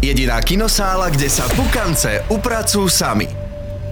Jediná kinosála, kde sa pukance upracujú sami.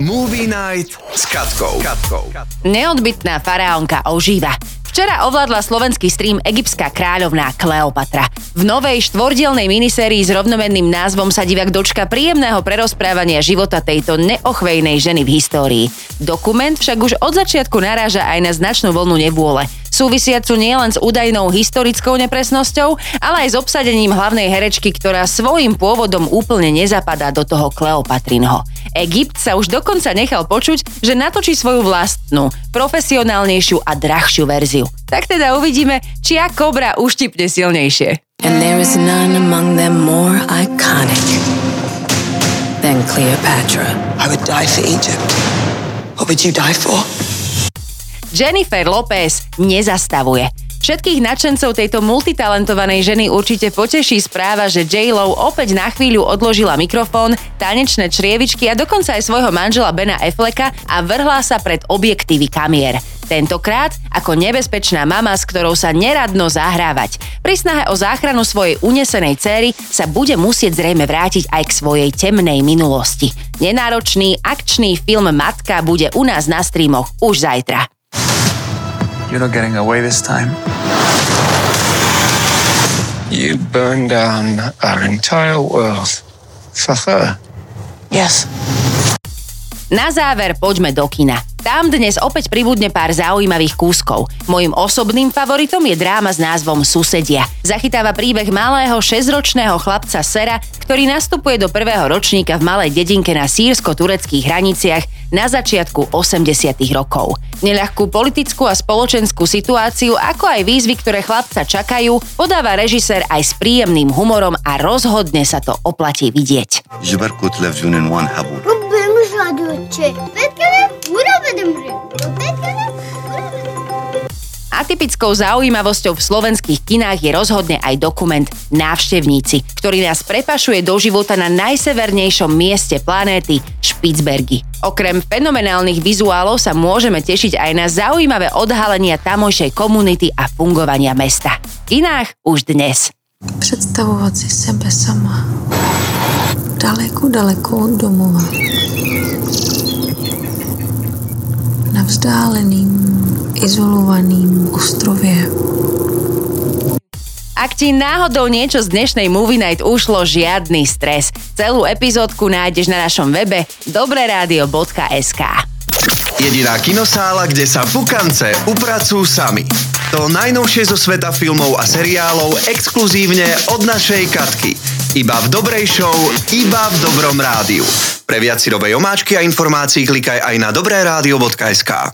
Movie Night s Katkou. Katkou. Neodbytná faraónka ožíva. Včera ovládla slovenský stream egyptská kráľovná Kleopatra. V novej štvordielnej minisérii s rovnomenným názvom sa divák dočka príjemného prerozprávania života tejto neochvejnej ženy v histórii. Dokument však už od začiatku naráža aj na značnú vlnu nevôle súvisiacu nielen s údajnou historickou nepresnosťou, ale aj s obsadením hlavnej herečky, ktorá svojim pôvodom úplne nezapadá do toho Kleopatrinho. Egypt sa už dokonca nechal počuť, že natočí svoju vlastnú, profesionálnejšiu a drahšiu verziu. Tak teda uvidíme, čia kobra uštipne silnejšie. And there is none among them more iconic than Cleopatra. I would die for Egypt. What would you die for? Jennifer Lopez nezastavuje. Všetkých nadšencov tejto multitalentovanej ženy určite poteší správa, že J-Lo opäť na chvíľu odložila mikrofón, tanečné črievičky a dokonca aj svojho manžela Bena Afflecka a vrhla sa pred objektívy kamier. Tentokrát ako nebezpečná mama, s ktorou sa neradno zahrávať. Pri snahe o záchranu svojej unesenej céry sa bude musieť zrejme vrátiť aj k svojej temnej minulosti. Nenáročný akčný film Matka bude u nás na streamoch už zajtra. You're not getting away this time. You burned down our entire world for her. Yes. Na záver poďme do kina. Tam dnes opäť pribudne pár zaujímavých kúskov. Mojím osobným favoritom je dráma s názvom Susedia. Zachytáva príbeh malého 6-ročného chlapca Sera, ktorý nastupuje do prvého ročníka v malej dedinke na sírsko-tureckých hraniciach na začiatku 80 rokov. Neľahkú politickú a spoločenskú situáciu, ako aj výzvy, ktoré chlapca čakajú, podáva režisér aj s príjemným humorom a rozhodne sa to oplatí vidieť. Atypickou zaujímavosťou v slovenských kinách je rozhodne aj dokument Návštevníci, ktorý nás prepašuje do života na najsevernejšom mieste planéty Špicbergy. Okrem fenomenálnych vizuálov sa môžeme tešiť aj na zaujímavé odhalenia tamojšej komunity a fungovania mesta. V kinách už dnes. Predstavovať si sebe sama. Daleko, daleko od domova. Vzdáleným izolovaným ostrovie. Ak ti náhodou niečo z dnešnej Movie Night ušlo, žiadny stres. Celú epizódku nájdeš na našom webe dobreradio.sk Jediná kinosála, kde sa pukance upracujú sami. To najnovšie zo sveta filmov a seriálov exkluzívne od našej Katky. Iba v dobrej show, iba v dobrom rádiu. Pre viac si omáčky a informácií klikaj aj na dobré rádio.sk.